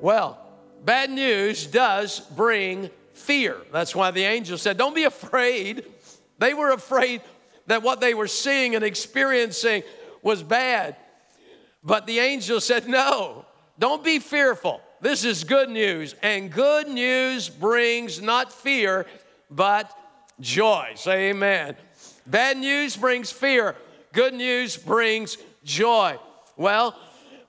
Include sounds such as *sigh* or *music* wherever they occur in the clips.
Well, bad news does bring fear. That's why the angel said, Don't be afraid. They were afraid that what they were seeing and experiencing was bad. But the angel said, No, don't be fearful. This is good news. And good news brings not fear, but joy. Say amen. Bad news brings fear, good news brings joy. Well,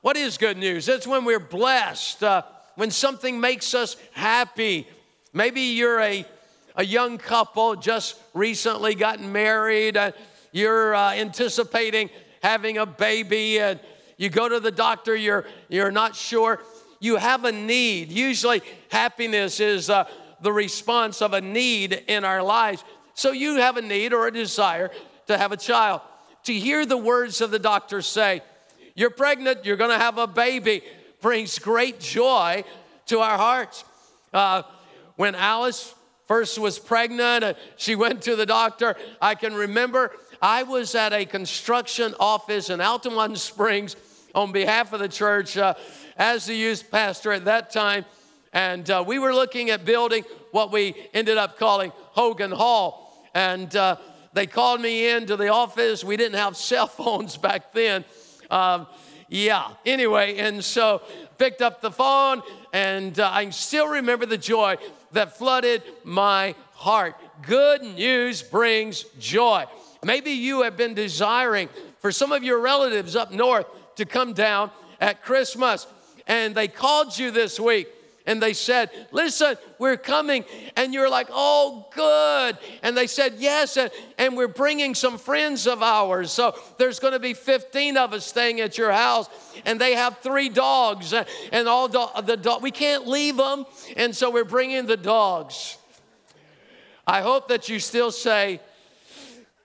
what is good news? It's when we're blessed, uh, when something makes us happy. Maybe you're a, a young couple, just recently gotten married, uh, you're uh, anticipating having a baby, and you go to the doctor, you're, you're not sure. You have a need. Usually, happiness is uh, the response of a need in our lives. So, you have a need or a desire to have a child. To hear the words of the doctor say, you're pregnant, you're gonna have a baby, brings great joy to our hearts. Uh, when Alice first was pregnant, and she went to the doctor, I can remember I was at a construction office in Altamonte Springs on behalf of the church uh, as the youth pastor at that time. And uh, we were looking at building what we ended up calling Hogan Hall. And uh, they called me into the office. We didn't have *laughs* cell phones back then. Um, yeah, anyway, and so picked up the phone, and uh, I still remember the joy that flooded my heart. Good news brings joy. Maybe you have been desiring for some of your relatives up north to come down at Christmas, and they called you this week and they said, Listen, we're coming. And you're like, Oh, good. And they said, Yes. And, and we're bringing some friends of ours. So there's going to be 15 of us staying at your house. And they have three dogs. And all do- the dog, we can't leave them. And so we're bringing the dogs. I hope that you still say,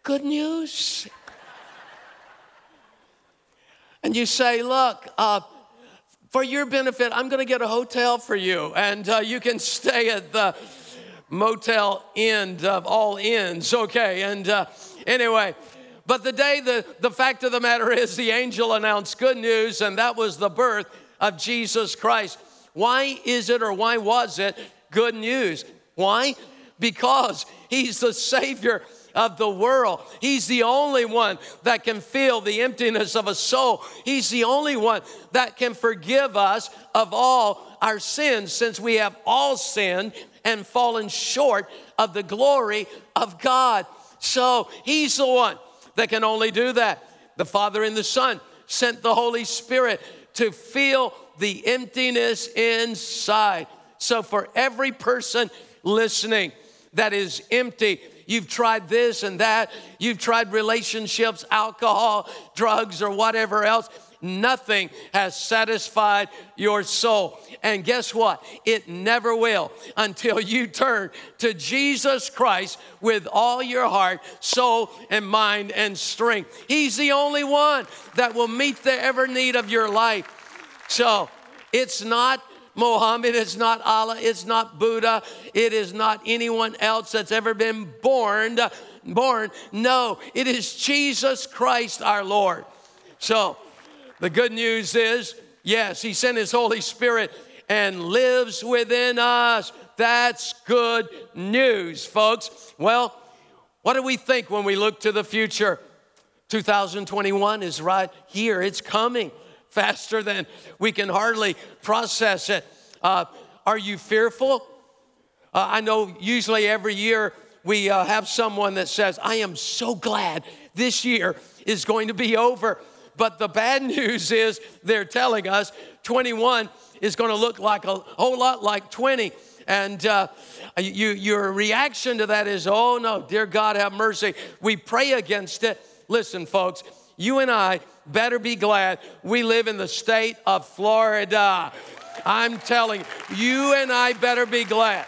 Good news. And you say, Look, uh, for your benefit, I'm going to get a hotel for you, and uh, you can stay at the motel end of all ends. Okay, and uh, anyway, but the day, the, the fact of the matter is, the angel announced good news, and that was the birth of Jesus Christ. Why is it or why was it good news? Why? Because he's the Savior of the world. He's the only one that can feel the emptiness of a soul. He's the only one that can forgive us of all our sins since we have all sinned and fallen short of the glory of God. So he's the one that can only do that. The Father and the Son sent the Holy Spirit to feel the emptiness inside. So for every person listening that is empty, You've tried this and that. You've tried relationships, alcohol, drugs, or whatever else. Nothing has satisfied your soul. And guess what? It never will until you turn to Jesus Christ with all your heart, soul, and mind and strength. He's the only one that will meet the ever need of your life. So it's not Mohammed, it's not Allah, it's not Buddha, it is not anyone else that's ever been born. Born. No, it is Jesus Christ our Lord. So the good news is, yes, He sent His Holy Spirit and lives within us. That's good news, folks. Well, what do we think when we look to the future? 2021 is right here, it's coming faster than we can hardly process it. Uh, are you fearful? Uh, I know usually every year we uh, have someone that says, I am so glad this year is going to be over. But the bad *laughs* news is they're telling us 21 is going to look like a whole lot like 20. And uh, you, your reaction to that is, oh no, dear God, have mercy. We pray against it. Listen, folks, you and I better be glad we live in the state of Florida. I'm telling you, you and I better be glad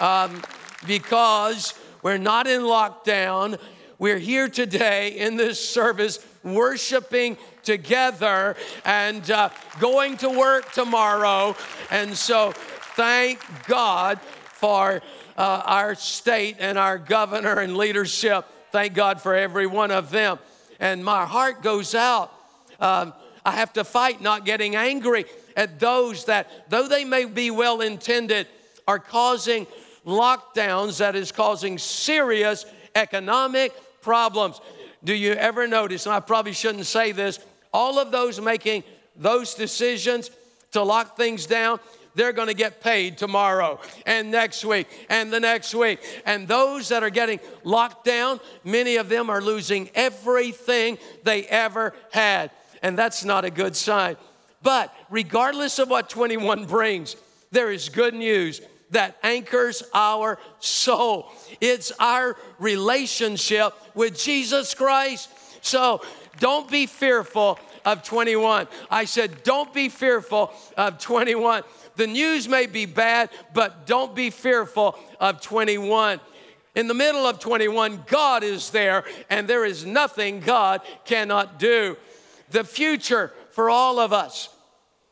um, because we're not in lockdown. We're here today in this service worshiping together and uh, going to work tomorrow. And so, thank God for uh, our state and our governor and leadership. Thank God for every one of them and my heart goes out. Um, I have to fight not getting angry at those that, though they may be well intended, are causing lockdowns that is causing serious economic problems. Do you ever notice, and I probably shouldn't say this, all of those making those decisions to lock things down, they're going to get paid tomorrow and next week and the next week. And those that are getting locked down, many of them are losing everything they ever had. And that's not a good sign. But regardless of what 21 brings, there is good news that anchors our soul. It's our relationship with Jesus Christ. So don't be fearful of 21. I said, don't be fearful of 21. The news may be bad, but don't be fearful of 21. In the middle of 21, God is there, and there is nothing God cannot do. The future for all of us.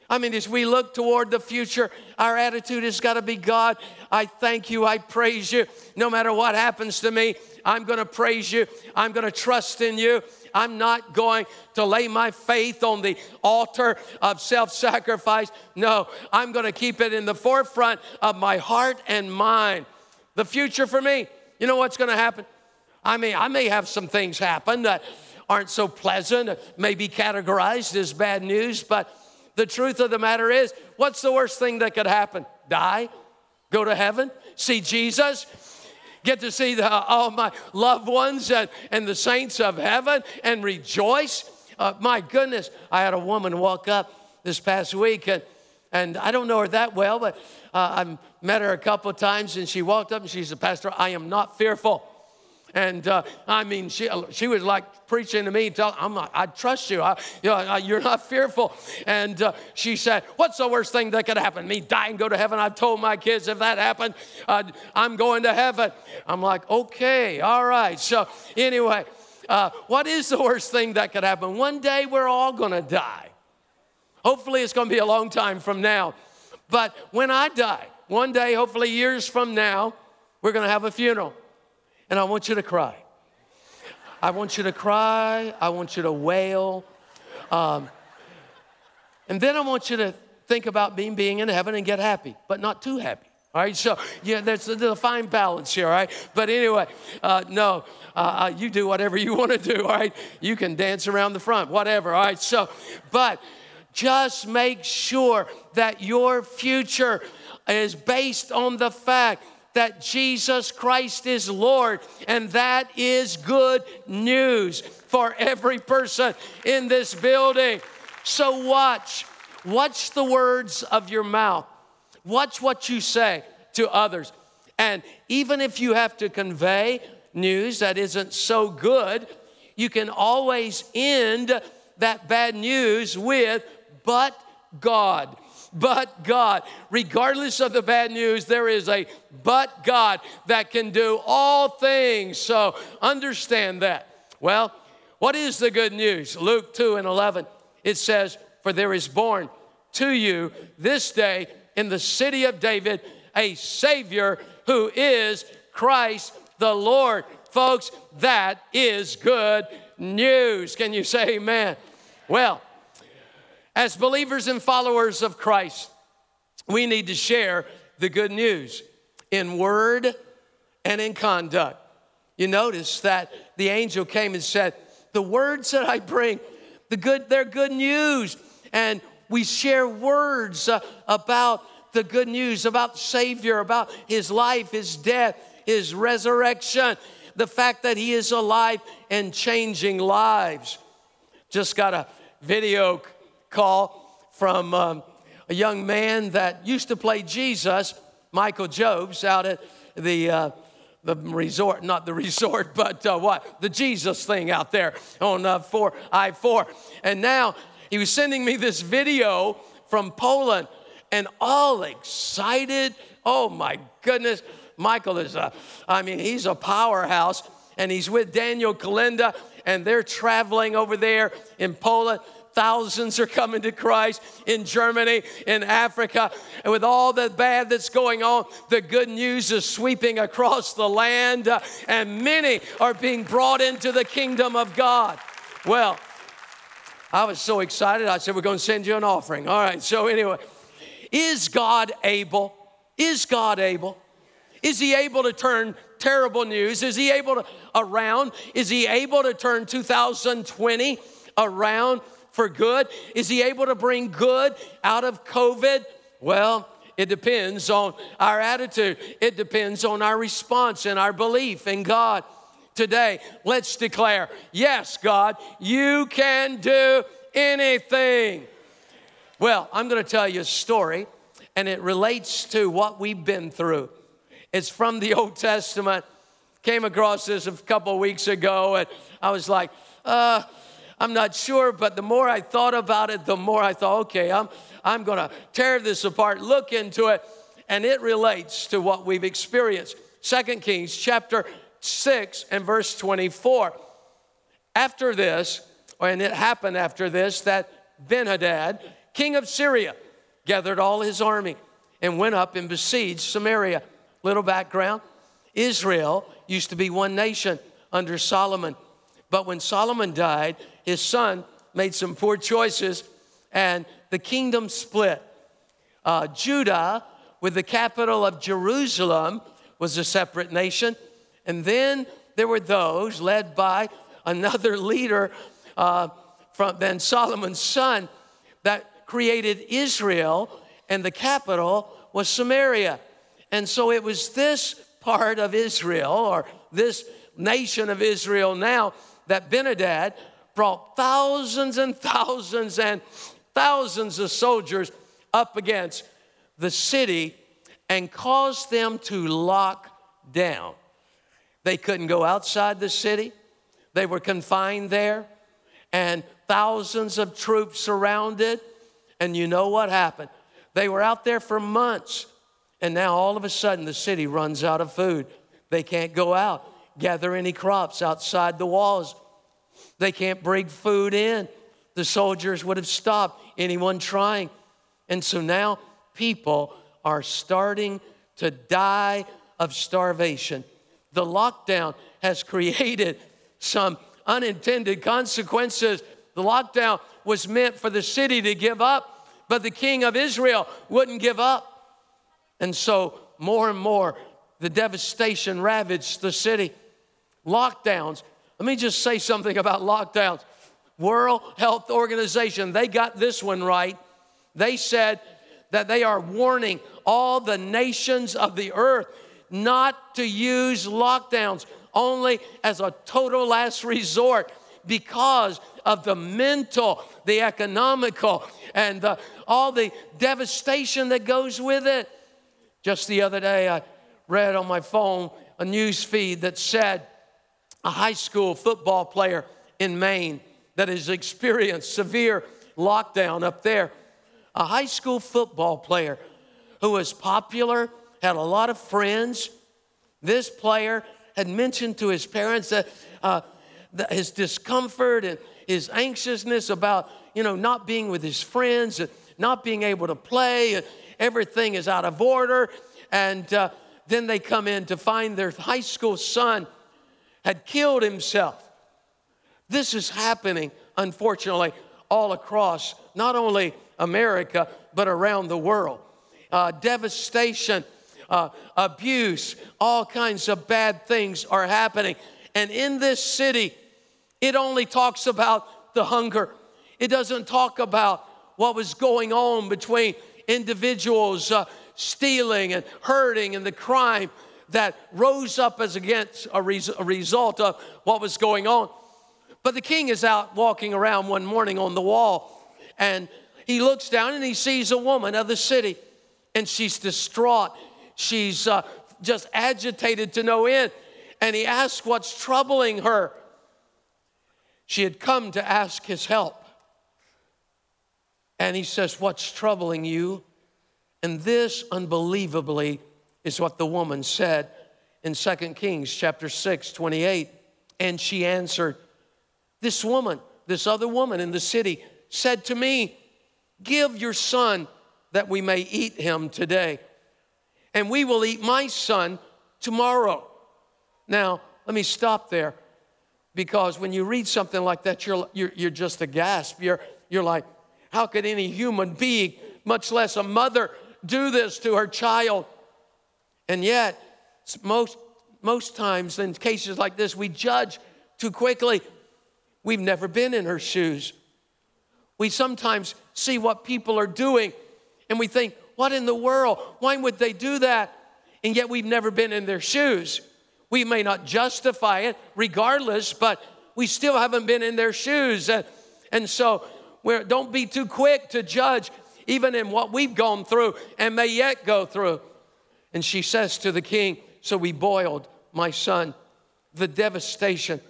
I mean, as we look toward the future, our attitude has got to be God, I thank you, I praise you. No matter what happens to me, I'm going to praise you, I'm going to trust in you. I'm not going to lay my faith on the altar of self sacrifice. No, I'm going to keep it in the forefront of my heart and mind. The future for me, you know what's going to happen? I mean, I may have some things happen that aren't so pleasant, may be categorized as bad news, but the truth of the matter is, what's the worst thing that could happen? Die? Go to heaven? See Jesus? Get to see the, all my loved ones and, and the saints of heaven and rejoice? Uh, my goodness, I had a woman walk up this past week and, and I don't know her that well, but uh, I met her a couple of times and she walked up and she said, Pastor, I am not fearful. And uh, I mean, she, she was like preaching to me, tell, I'm not, I trust you. I, you you're not fearful. And uh, she said, What's the worst thing that could happen? Me die and go to heaven? I've told my kids if that happened, uh, I'm going to heaven. I'm like, Okay, all right. So, anyway, uh, what is the worst thing that could happen? One day we're all going to die. Hopefully, it's going to be a long time from now. But when I die, one day, hopefully years from now, we're going to have a funeral and I want you to cry. I want you to cry. I want you to wail. Um, and then I want you to think about being, being in heaven and get happy, but not too happy. All right, so yeah, there's a, there's a fine balance here, all right? But anyway, uh, no, uh, uh, you do whatever you want to do, all right? You can dance around the front, whatever, all right? So, but just make sure that your future is based on the fact that Jesus Christ is Lord, and that is good news for every person in this building. So, watch, watch the words of your mouth, watch what you say to others. And even if you have to convey news that isn't so good, you can always end that bad news with, but God but God. Regardless of the bad news, there is a but God that can do all things. So understand that. Well, what is the good news? Luke 2 and 11, it says, For there is born to you this day in the city of David a Savior who is Christ the Lord. Folks, that is good news. Can you say amen? Well, as believers and followers of Christ, we need to share the good news in word and in conduct. You notice that the angel came and said, The words that I bring, the good, they're good news. And we share words uh, about the good news, about Savior, about his life, his death, his resurrection, the fact that he is alive and changing lives. Just got a video call from um, a young man that used to play Jesus, Michael Jobs, out at the uh, the resort, not the *laughs* resort, but uh, what? The Jesus thing out there on uh, 4 I 4. And now he was sending me this video from Poland and all excited. Oh my goodness. Michael is a, I mean, he's a powerhouse and he's with Daniel Kolenda and they're traveling over there in Poland Thousands are coming to Christ in Germany, in Africa. And with all the bad that's going on, the good news is sweeping across the land, uh, and many are being brought into the kingdom of God. Well, I was so excited. I said, We're going to send you an offering. All right. So, anyway, is God able? Is God able? Is he able to turn terrible news? Is he able to around? Is he able to turn 2020 around for good? Is he able to bring good out of COVID? Well, it depends on our attitude. It depends on our response and our belief in God. Today, let's declare, yes, God, you can do anything. Well, I'm going to tell you a story, and it relates to what we've been through. It's from the Old Testament. Came across this a couple of weeks ago, and I was like, uh, I'm not sure, but the more I thought about it, the more I thought, okay, I'm, I'm to tear this apart, look into it, and it relates to what we've experienced. Second Kings chapter 6 and verse 24. After this, and it happened after this, that Benhadad, king of Syria, gathered all his army and went up and besieged Samaria. Little background Israel used to be one nation under Solomon. But when Solomon died, his son made some poor choices and the kingdom split. Uh, Judah, with the capital of Jerusalem, was a separate nation. And then there were those led by another leader uh, from then Solomon's son that created Israel, and the capital was Samaria. And so it was this part of Israel, or this nation of Israel now, that Benhadad brought thousands and thousands and thousands of soldiers up against the city and caused them to lock down. They couldn't go outside the city, they were confined there, and thousands of troops surrounded. And you know what happened? They were out there for months and now all of a sudden, the city runs out of food. They can't go out, gather any crops outside the walls. They can't bring food in. The soldiers would have stopped anyone trying. And so now people are starting to die of starvation. The lockdown has *laughs* created some unintended consequences. The lockdown was meant for the city to give up, but the king of Israel wouldn't give up. And so, more and more, the devastation ravaged the city. Lockdowns. Let me just say something about lockdowns. World Health Organization, they got this one right. They said that they are warning all the nations of the earth not to use lockdowns only as a total last resort because of the mental, the economical, and the, all the devastation that goes with it. Just the other day, I read on my phone a news feed that said a high school football player in Maine that has experienced severe lockdown up there, a high school football player who was popular, had a lot of friends. This player had mentioned to his parents that, uh, that his discomfort and his anxiousness about, you know, not being with his friends and not being able to play. And everything is out of order. And uh, then they come in to find their high school son had killed himself. This is happening, unfortunately, all across not only America, but around the world. Uh, devastation, uh, abuse, all kinds of bad things are happening. And in this city, it only talks about the hunger. It doesn't talk about what was going on between individuals uh, stealing and hurting and the crime that rose up as against a, res- a result of what was going on. But the king is out walking around one morning on the wall and he looks down and he sees a woman of the city and she's distraught. She's uh, just agitated to no end. And he asks what's troubling her. She had come to ask his help. And he says, What's troubling you? And this, unbelievably, is what the woman said in 2 Kings chapter 6, 28. And she answered, This woman, this other woman in the city, said to me, Give your son that we may eat him today, and we will eat my son tomorrow. Now, let me stop there because when you read something like that, you're, you're, you're just a gasp. You're, you're like, how could any human being, much less a mother, do this to her child? And yet, most, most times in cases like this, we judge too quickly. We've never been in her shoes. We sometimes see what people are doing and we think, what in the world? Why would they do that? And yet we've never been in their shoes. We may not justify it regardless, but we still haven't been in their shoes. And, and so don't be too quick to judge, even in what we've gone through and may yet go through. And she says to the king, So we boiled my son. The devastation.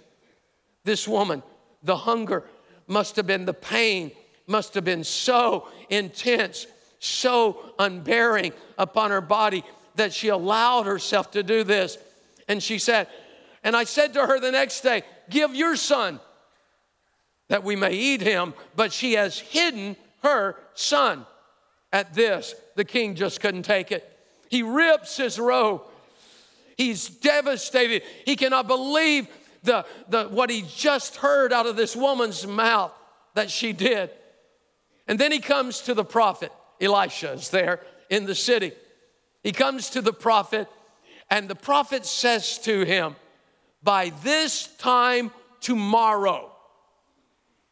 This woman, the hunger must have been, the pain must have been so intense, so unbearing upon her body that she allowed herself to do this. And she said, And I said to her the next day, Give your son that we may eat him. But she has hidden her son. At this, the king just couldn't take it. He rips his robe. He's devastated. He cannot believe the, the, what he just heard out of this woman's mouth that she did. And then he comes to the prophet. Elisha is there in the city. He comes to the prophet, and the prophet says to him, By this time tomorrow,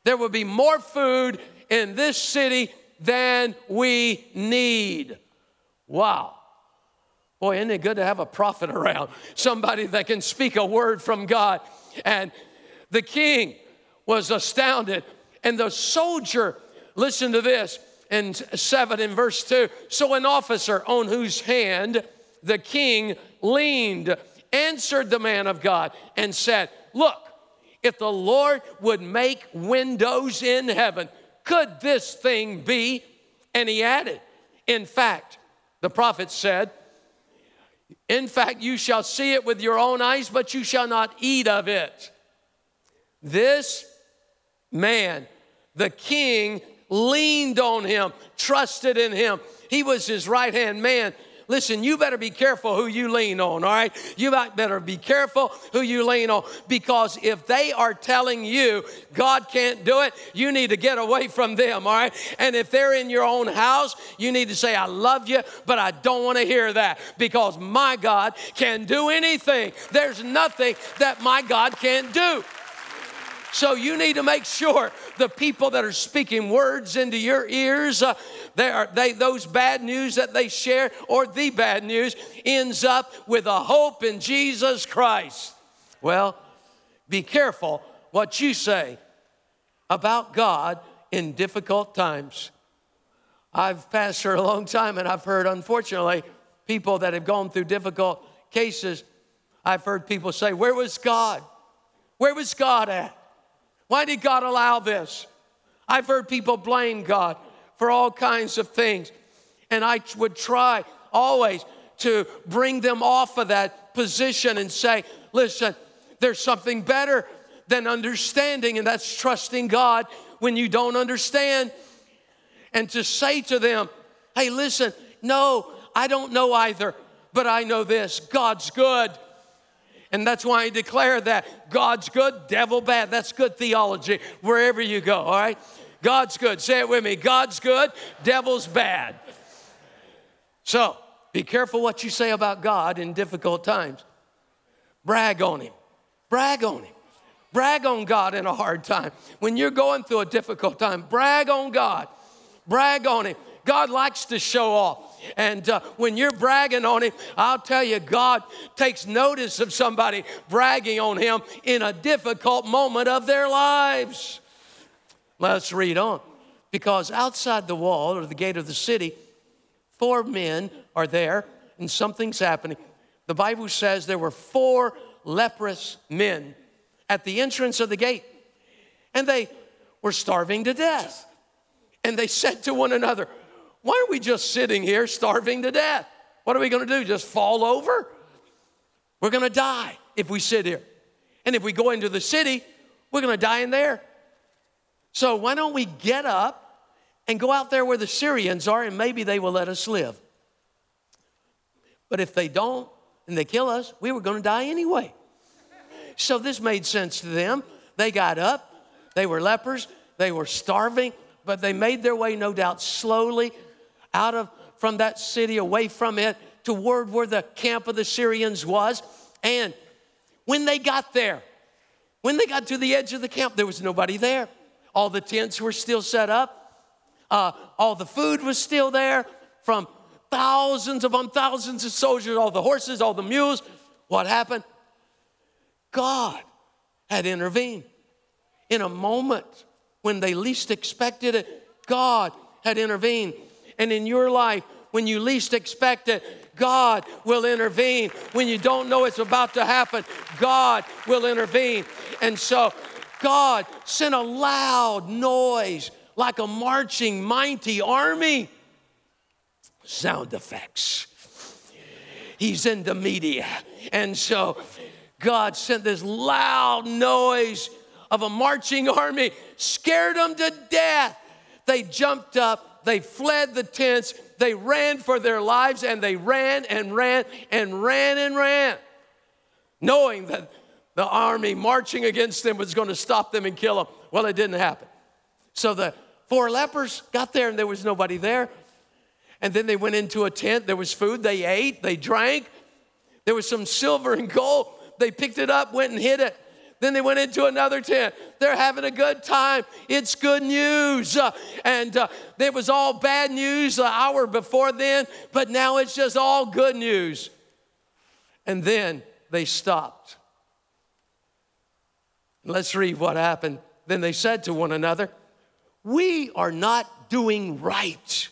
there will be more food in this city than we need. Wow. Boy, isn't it good to have a prophet around? Somebody that can speak a word from God. And the king was astounded. And the soldier, listen to this in 7 in verse 2. So an officer on whose hand the king leaned answered the man of God and said, Look, if the Lord would make windows in heaven, could this thing be? And he added, In fact, the prophet said, In fact, you shall see it with your own eyes, but you shall not eat of it. This man, the king, leaned on him, trusted in him. He was his right hand man. Listen, you better be careful who you lean on, all right? You better be careful who you lean on because if they are telling you God can't do it, you need to get away from them, all right? And if they're in your own house, you need to say, I love you, but I don't want to hear that because my God can do anything. There's nothing that my God can't do. So you need to make sure the people that are speaking words into your ears, uh, they are, they, those bad news that they share or the bad news ends up with a hope in Jesus Christ. Well, be careful what you say about God in difficult times. I've pastored a long time and I've heard, unfortunately, people that have gone through difficult cases. I've heard people say, Where was God? Where was God at? Why did God allow this? I've heard people blame God for all kinds of things. And I would try always to bring them off of that position and say, listen, there's something better than understanding, and that's trusting God when you don't understand. And to say to them, hey, listen, no, I don't know either, but I know this God's good. And that's why I declare that God's good, devil bad. That's good theology wherever you go, all right? God's good. Say it with me God's good, devil's bad. So be careful what you say about God in difficult times. Brag on Him. Brag on Him. Brag on God in a hard time. When you're going through a difficult time, brag on God. Brag on Him. God likes to show off. And uh, when you're bragging on him, I'll tell you, God takes notice of somebody bragging on him in a difficult moment of their lives. Let's read on. Because outside the wall or the gate of the city, four men are there and something's happening. The Bible says there were four leprous men at the entrance of the gate, and they were starving to death. And they said to one another, why are we just sitting here starving to death? What are we going to do? Just fall over? We're going to die if we sit here. And if we go into the city, we're going to die in there. So why don't we get up and go out there where the Syrians are and maybe they will let us live? But if they don't and they kill us, we were going to die anyway. So this made sense to them. They got up, they were lepers, they were starving, but they made their way, no doubt, slowly out of from that city, away from it, toward where the camp of the Syrians was. And when they got there, when they got to the edge of the camp, there was nobody there. All the tents were still set up. Uh, all the food was still there from thousands upon thousands of soldiers, all the horses, all the mules. What happened? God had intervened. In a moment when they least expected it, God had intervened. And in your life, when you least expect it, God will intervene. When you don't know it's about to happen, God will intervene. And so God sent a loud noise like a marching, mighty army. Sound effects. He's in the media. And so God sent this loud noise of a marching army, scared them to death. They jumped up, they fled the tents, they ran for their lives, and they ran and ran and ran and ran, knowing that the army marching against them was going to stop them and kill them. Well, it didn't happen. So the four lepers got there, and there was nobody there. And then they went into a tent. There was food. They ate, they drank. There was some silver and gold. They picked it up, went and hid it. Then they went into another tent. They're having a good time. It's good news. Uh, and uh, it was all bad news the hour before then, but now it's just all good news. And then they stopped. Let's read what happened. Then they said to one another, We are not doing right.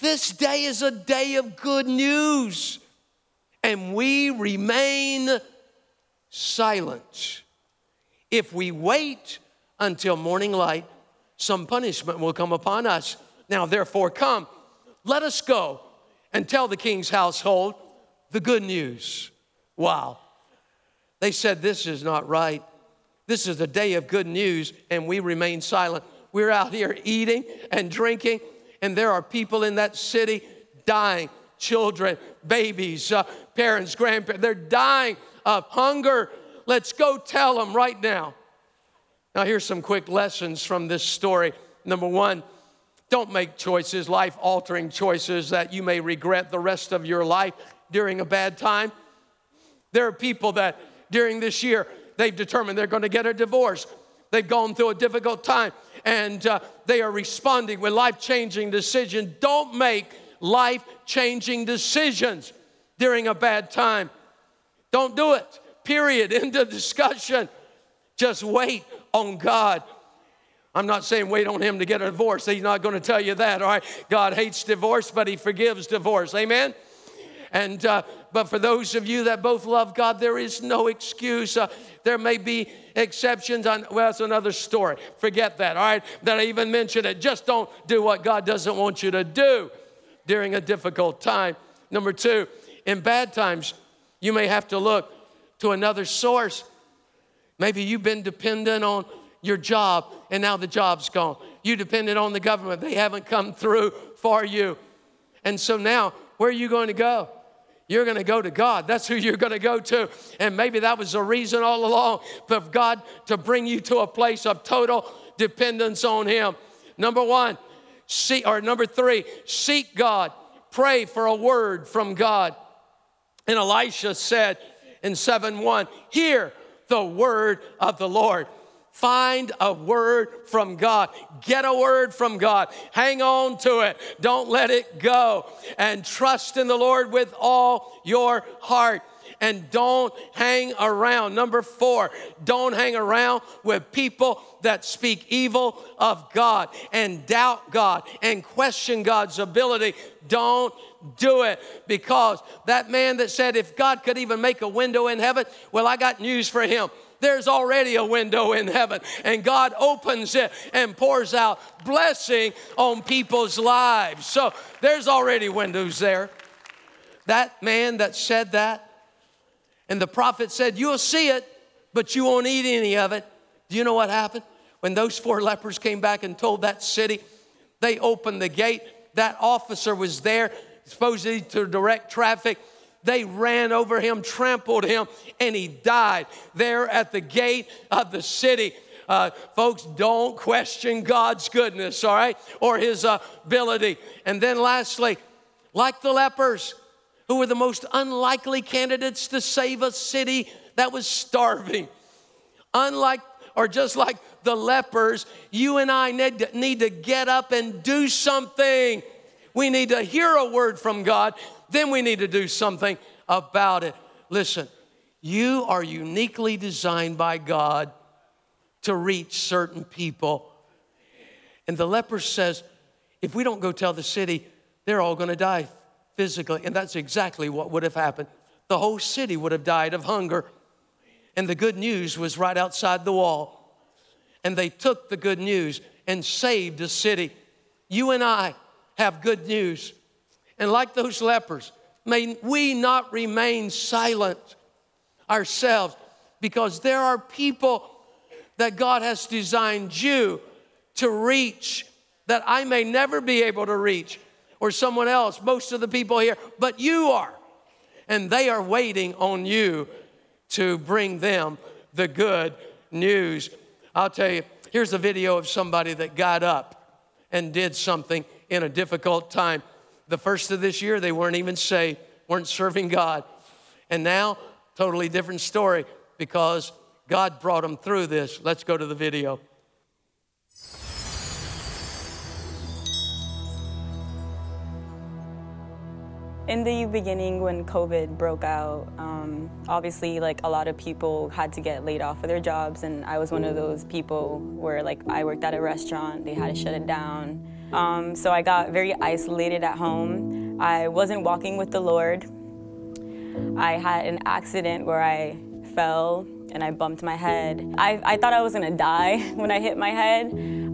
This day is a day of good news, and we remain silent. If we wait until morning light, some punishment will come upon us. Now, therefore, come, let us go and tell the king's household the good news. Wow. They said, This is not right. This is a day of good news, and we remain silent. We're out here eating and drinking, and there are people in that city dying children, babies, uh, parents, grandparents. They're dying of hunger. Let's go tell them right now. Now, here's some quick lessons from this story. Number one, don't make choices, life altering choices that you may regret the rest of your life during a bad time. There are people that during this year, they've determined they're going to get a divorce. They've gone through a difficult time and uh, they are responding with life changing decisions. Don't make life changing decisions during a bad time. Don't do it. Period. *laughs* End of discussion. Just wait on God. I'm not saying wait on Him to get a divorce. He's not going to tell you that, all right? God hates divorce, but He forgives divorce. Amen? And, uh, but for those of you that both love God, there is no excuse. Uh, there may be exceptions on, well, that's another story. Forget that, all right? That I even mentioned it. Just don't do what God doesn't want you to do during a difficult time. Number two, in bad times, you may have to look to another source. Maybe you've been dependent on your job and now the job's gone. You depended on the government, they haven't come through for you. And so now, where are you going to go? You're going to go to God. That's who you're going to go to. And maybe that was the reason all along for God to bring you to a place of total dependence on Him. Number one, see, or number three, seek God. Pray for a word from God. And Elisha said in 7 1, Hear the word of the Lord. Find a word from God. Get a word from God. Hang on to it. Don't let it go. And trust in the Lord with all your heart. And don't hang around. Number four, don't hang around with people that speak evil of God and doubt God and question God's ability. Don't do it because that man that said, if God could even make a window in heaven, well, I got news for him. There's already a window in heaven, and God opens it and pours out blessing on people's lives. So there's already windows there. That man that said that, and the prophet said, You'll see it, but you won't eat any of it. Do you know what happened? When those four lepers came back and told that city, they opened the gate. That officer was there supposedly to direct traffic. They ran over him, trampled him, and he died there at the gate of the city. Uh, folks, don't question God's goodness, all right, or his uh, ability. And then lastly, like the lepers, who were the most unlikely candidates to save a city that was starving. Unlike, or just like the lepers, you and I need to, need to get up and do something. We need to hear a word from God, then we need to do something about it. Listen, you are uniquely designed by God to reach certain people. And the leper says, if we don't go tell the city, they're all gonna die physically. And that's exactly what would have happened. The whole city would have died of hunger. And the good news was right outside the wall. And they took the good news and saved a city. You and I have good news. And like those lepers, may we not remain silent ourselves because there are people that God has designed you to reach that I may never be able to reach or someone else, most of the people here, but you are. And they are waiting on you to bring them the good news. I'll tell you, here's a video of somebody that got up and did something in a difficult time. The first of this year, they weren't even saved, weren't serving God. And now, totally different story because God brought them through this. Let's go to the video. In the beginning, when COVID broke out, um, obviously, like a lot of people had to get laid off of their jobs, and I was one of those people where, like, I worked at a restaurant, they had to shut it down. Um, so I got very isolated at home. I wasn't walking with the Lord. I had an accident where I fell and I bumped my head. I, I thought I was gonna die *laughs* when I hit my head.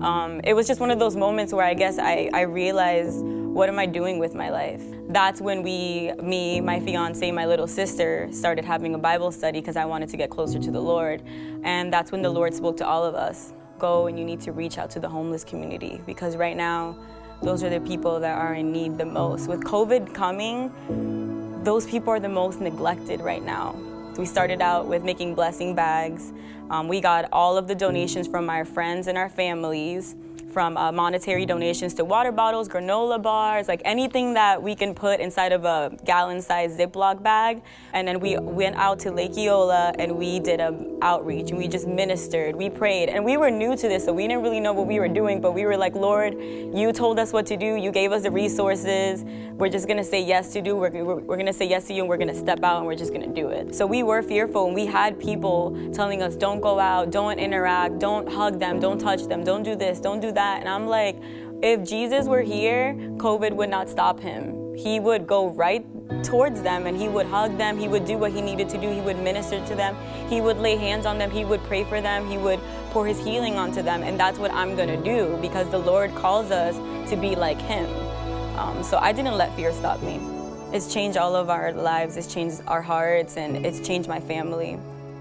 Um, it was just one of those moments where I guess I, I realized what am I doing with my life? That's when we, me, my fiance, my little sister, started having a Bible study because I wanted to get closer to the Lord. And that's when the Lord spoke to all of us go and you need to reach out to the homeless community because right now, those are the people that are in need the most. With COVID coming, those people are the most neglected right now. We started out with making blessing bags. Um, we got all of the donations from our friends and our families from uh, monetary donations to water bottles, granola bars, like anything that we can put inside of a gallon-sized Ziploc bag. And then we went out to Lake Eola and we did an outreach and we just ministered, we prayed. And we were new to this, so we didn't really know what we were doing, but we were like, Lord, you told us what to do, you gave us the resources, we're just gonna say yes to do, we're, we're, we're gonna say yes to you and we're gonna step out and we're just gonna do it. So we were fearful and we had people telling us, don't go out, don't interact, don't hug them, don't touch them, don't do this, don't do that that. And I'm like, if Jesus were here, COVID would not stop him. He would go right towards them and he would hug them. He would do what he needed to do. He would minister to them. He would lay hands on them. He would pray for them. He would pour his healing onto them. And that's what I'm going to do because the Lord calls us to be like him. Um, so I didn't let fear stop me. It's changed all of our lives. It's changed our hearts and it's changed my family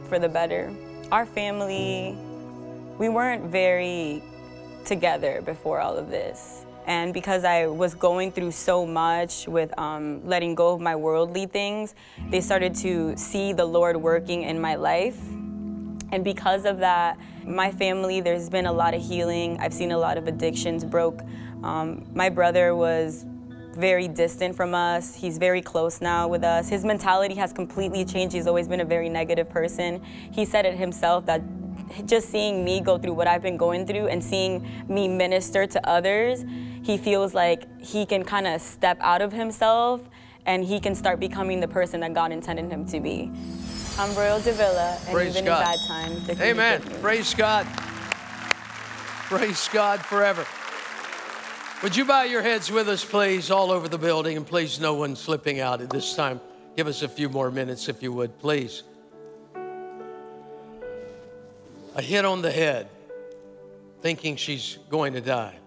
for the better. Our family, we weren't very together before all of this. And because I was going through so much with um, letting go of my worldly things, they started to see the Lord working in my life. And because of that, my family, there's been a lot of healing. I've seen a lot of addictions broke. Um, my brother was very distant from us. He's very close now with us. His mentality has completely changed. He's always been a very negative person. He said it himself that just seeing me go through what I've been going through and seeing me minister to others, he feels like he can kind of step out of himself and he can start becoming the person that God intended him to be. I'm Royal Davila, and Praise even God. in bad times, Amen. Praise God. Praise God forever. Would you bow your heads with us, please, all over the building, and please, no one slipping out at this time. Give us a few more minutes, if you would, please. A hit on the head, thinking she's going to die,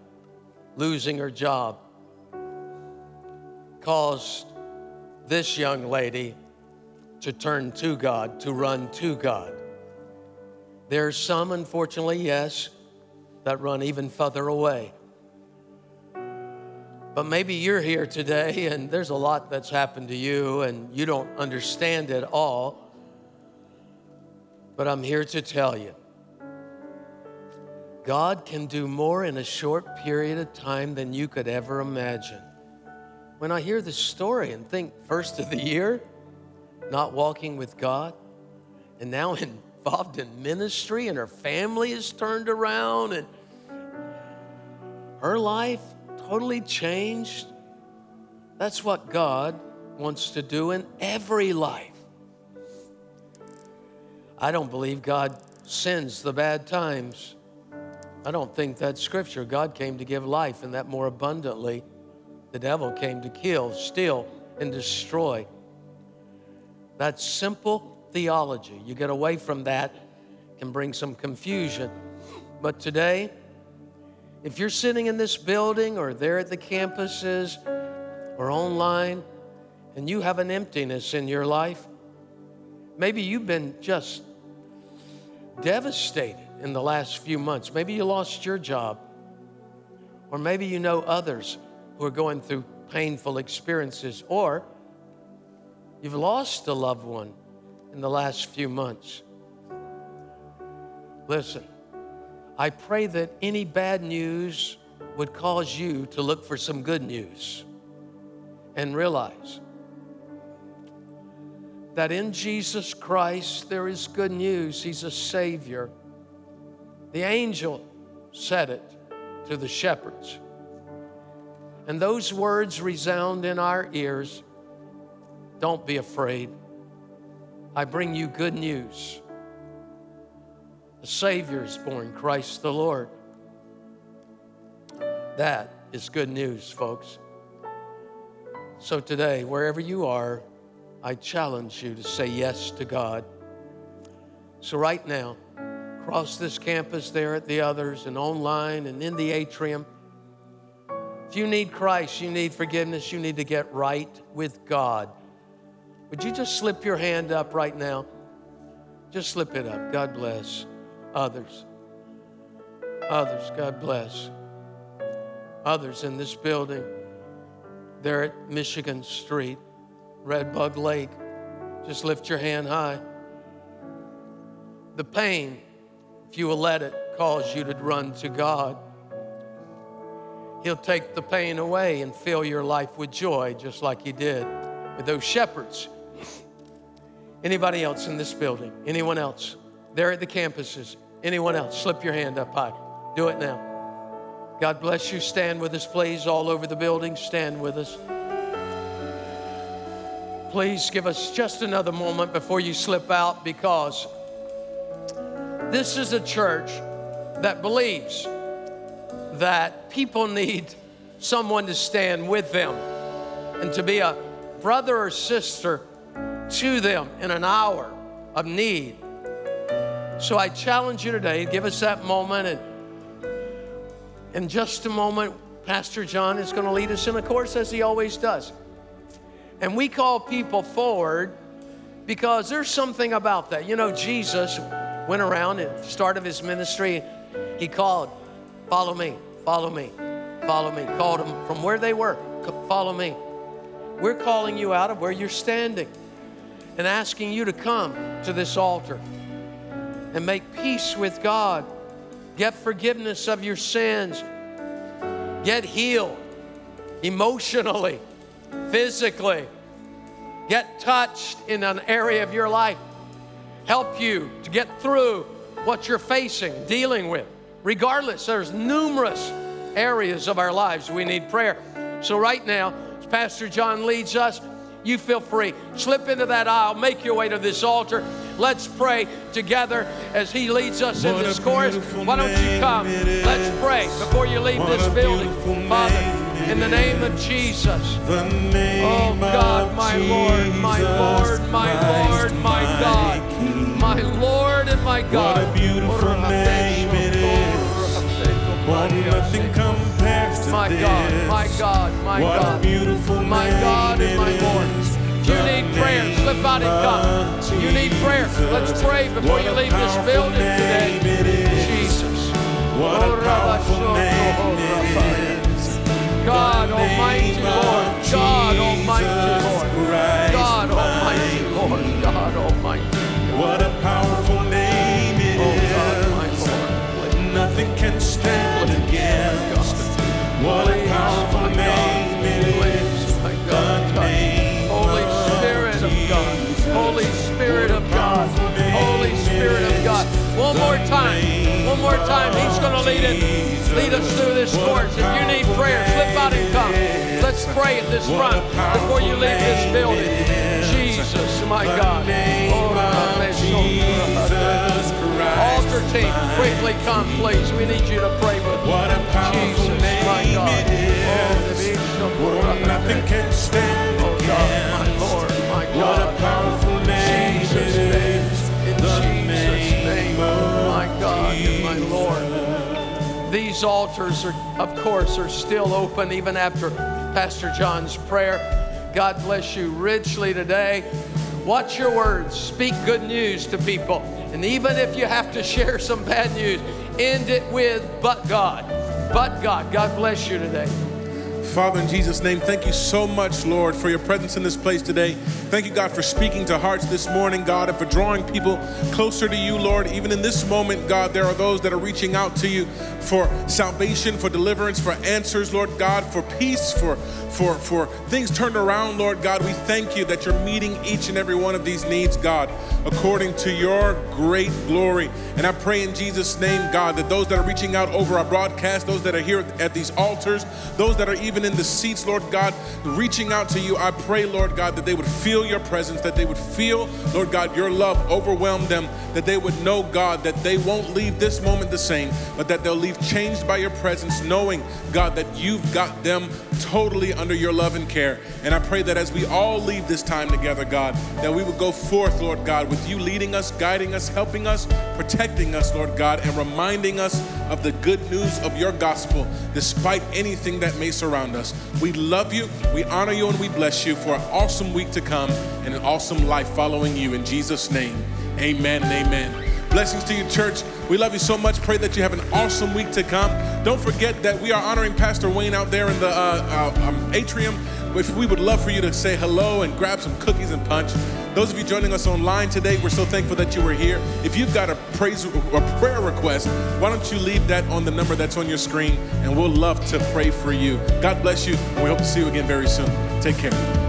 losing her job, caused this young lady to turn to God, to run to God. There are some, unfortunately, yes, that run even further away. But maybe you're here today *laughs* and there's a lot that's happened to you and you don't understand it all. But I'm here to tell you God can do more in a short period of time than you could ever imagine. When I hear this story and think, first of the year, not walking with God, and now *laughs* involved in ministry, and her family is turned around, and her life totally changed. That's what God wants to do in every life. I don't believe God sends the bad times. I don't think that's scripture. God came to give life and that more abundantly. The devil came to kill, steal, and destroy. That's simple theology. You get away from that, can bring some confusion. But today, if you're sitting in this building or there at the campuses or online and you have an emptiness in your life, maybe you've been just devastated in the last few months. Maybe you lost your job, or maybe you know others who are going through painful experiences, or you've lost a loved one in the last few months. Listen, I pray that any bad news would cause you to look for some good news and realize that in Jesus Christ there is good news. He's a Savior. The angel said it to the shepherds. And those words resound in our ears Don't be afraid. I bring you good news. The Savior is born, Christ the Lord. That is good news, folks. So today, wherever you are, I challenge you to say yes to God. So, right now, across this campus, there at the others, and online and in the atrium, if you need Christ, you need forgiveness, you need to get right with God. Would you just slip your hand up right now? Just slip it up. God bless others. Others, God bless. Others in this building, there at Michigan Street, Red Bug Lake. Just lift your hand high. The pain, if you will let it, cause you to run to God. He'll take the pain away and fill your life with joy, just like He did with those shepherds. Anybody else in this building? Anyone else? There at the campuses? Anyone else? Slip your hand up high. Do it now. God bless you. Stand with us, please. All over the building, stand with us. Please give us just another moment before you slip out because this is a church that believes that people need someone to stand with them and to be a brother or sister to them in an hour of need. So I challenge you today, give us that moment. And in just a moment, Pastor John is going to lead us in a course as he always does. And we call people forward because there's something about that. You know, Jesus went around at the start of his ministry, he called, Follow me, follow me, follow me. Called them from where they were, Follow me. We're calling you out of where you're standing and asking you to come to this altar and make peace with God, get forgiveness of your sins, get healed emotionally, physically, get touched in an area of your life, help you to get through what you're facing, dealing with. Regardless, there's numerous areas of our lives we need prayer. So, right now, as Pastor John leads us, you feel free. Slip into that aisle, make your way to this altar. Let's pray together as He leads us in this chorus. Why don't you come? Let's pray before you leave this building. Father, in the name of Jesus. Oh God, my Lord, my Lord, my Lord, my God, my Lord and my God. What a beautiful name it is. One nothing compares to My God, my God, my What a God. beautiful My God and my it Lord. you need prayer, slip out and come. You need prayer. Let's pray before you leave this building today. it is. Jesus. What a powerful name it is. God, God Almighty Lord. God Almighty Lord. God Almighty Lord. God Almighty. What a powerful name it Oh is. Lord. Nothing can stand against. What a powerful name it is. My The name Holy Spirit of God. Holy Spirit of God. Holy Spirit of God. One more time. One more time. He's going to lead it. Lead us through this course. If you need prayer, slip out and come. Let's pray at this front before you leave this building. Jesus, my God. Oh Jesus. Altar team, quickly come, please. We need you to pray with What a powerful Jesus, my name God. it oh, is. Oh, Nothing can stand Oh God, my against. Lord, my What a powerful name Jesus' it in The Jesus' name, my God and my Lord. These altars are, of course, are still open even after Pastor John's prayer. God bless you richly today. Watch your words. Speak good news to people. And even if you have to share some bad news, end it with, but God. But God. God bless you today. Father, in Jesus' name, thank you so much, Lord, for your presence in this place today. Thank you, God, for speaking to hearts this morning, God, and for drawing people closer to you, Lord. Even in this moment, God, there are those that are reaching out to you for salvation, for deliverance, for answers, Lord God, for peace, for for for things turned around, Lord God. We thank you that you're meeting each and every one of these needs, God, according to your great glory. And I pray in Jesus' name, God, that those that are reaching out over our broadcast, those that are here at these altars, those that are even in the seats, Lord God, reaching out to you, I pray, Lord God, that they would feel your presence, that they would feel, Lord God, your love overwhelm them, that they would know, God, that they won't leave this moment the same, but that they'll leave changed by your presence, knowing, God, that you've got them totally under your love and care. And I pray that as we all leave this time together, God, that we would go forth, Lord God, with you leading us, guiding us, helping us, protecting us, Lord God, and reminding us of the good news of your gospel, despite anything that may surround us. We love you, we honor you, and we bless you for an awesome week to come and an awesome life following you. In Jesus' name, amen and amen. Blessings to you, church. We love you so much. Pray that you have an awesome week to come. Don't forget that we are honoring Pastor Wayne out there in the uh, uh, um, atrium. If we would love for you to say hello and grab some cookies and punch. Those of you joining us online today, we're so thankful that you were here. If you've got a praise or prayer request, why don't you leave that on the number that's on your screen, and we'll love to pray for you. God bless you, and we hope to see you again very soon. Take care.